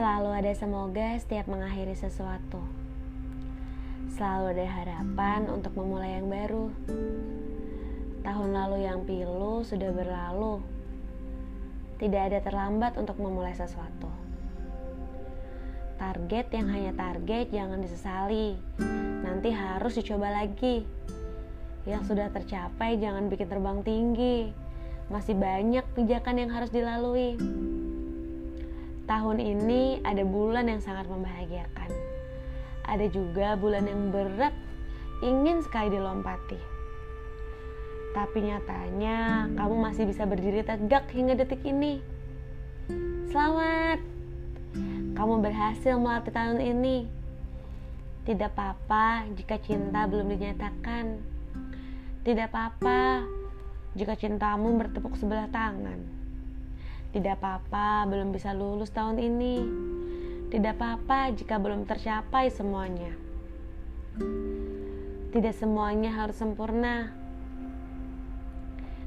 Selalu ada semoga setiap mengakhiri sesuatu. Selalu ada harapan untuk memulai yang baru. Tahun lalu yang pilu sudah berlalu. Tidak ada terlambat untuk memulai sesuatu. Target yang hanya target jangan disesali. Nanti harus dicoba lagi. Yang sudah tercapai jangan bikin terbang tinggi. Masih banyak pijakan yang harus dilalui tahun ini ada bulan yang sangat membahagiakan. Ada juga bulan yang berat, ingin sekali dilompati. Tapi nyatanya kamu masih bisa berdiri tegak hingga detik ini. Selamat, kamu berhasil melatih tahun ini. Tidak apa-apa jika cinta belum dinyatakan. Tidak apa-apa jika cintamu bertepuk sebelah tangan. Tidak apa-apa belum bisa lulus tahun ini. Tidak apa-apa jika belum tercapai semuanya. Tidak semuanya harus sempurna.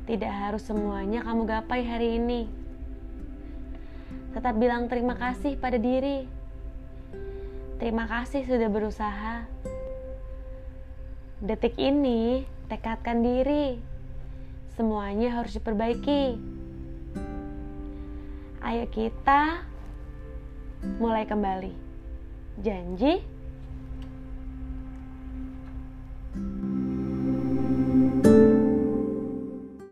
Tidak harus semuanya kamu gapai hari ini. Tetap bilang terima kasih pada diri. Terima kasih sudah berusaha. Detik ini, tekadkan diri. Semuanya harus diperbaiki. Ayo kita mulai kembali. Janji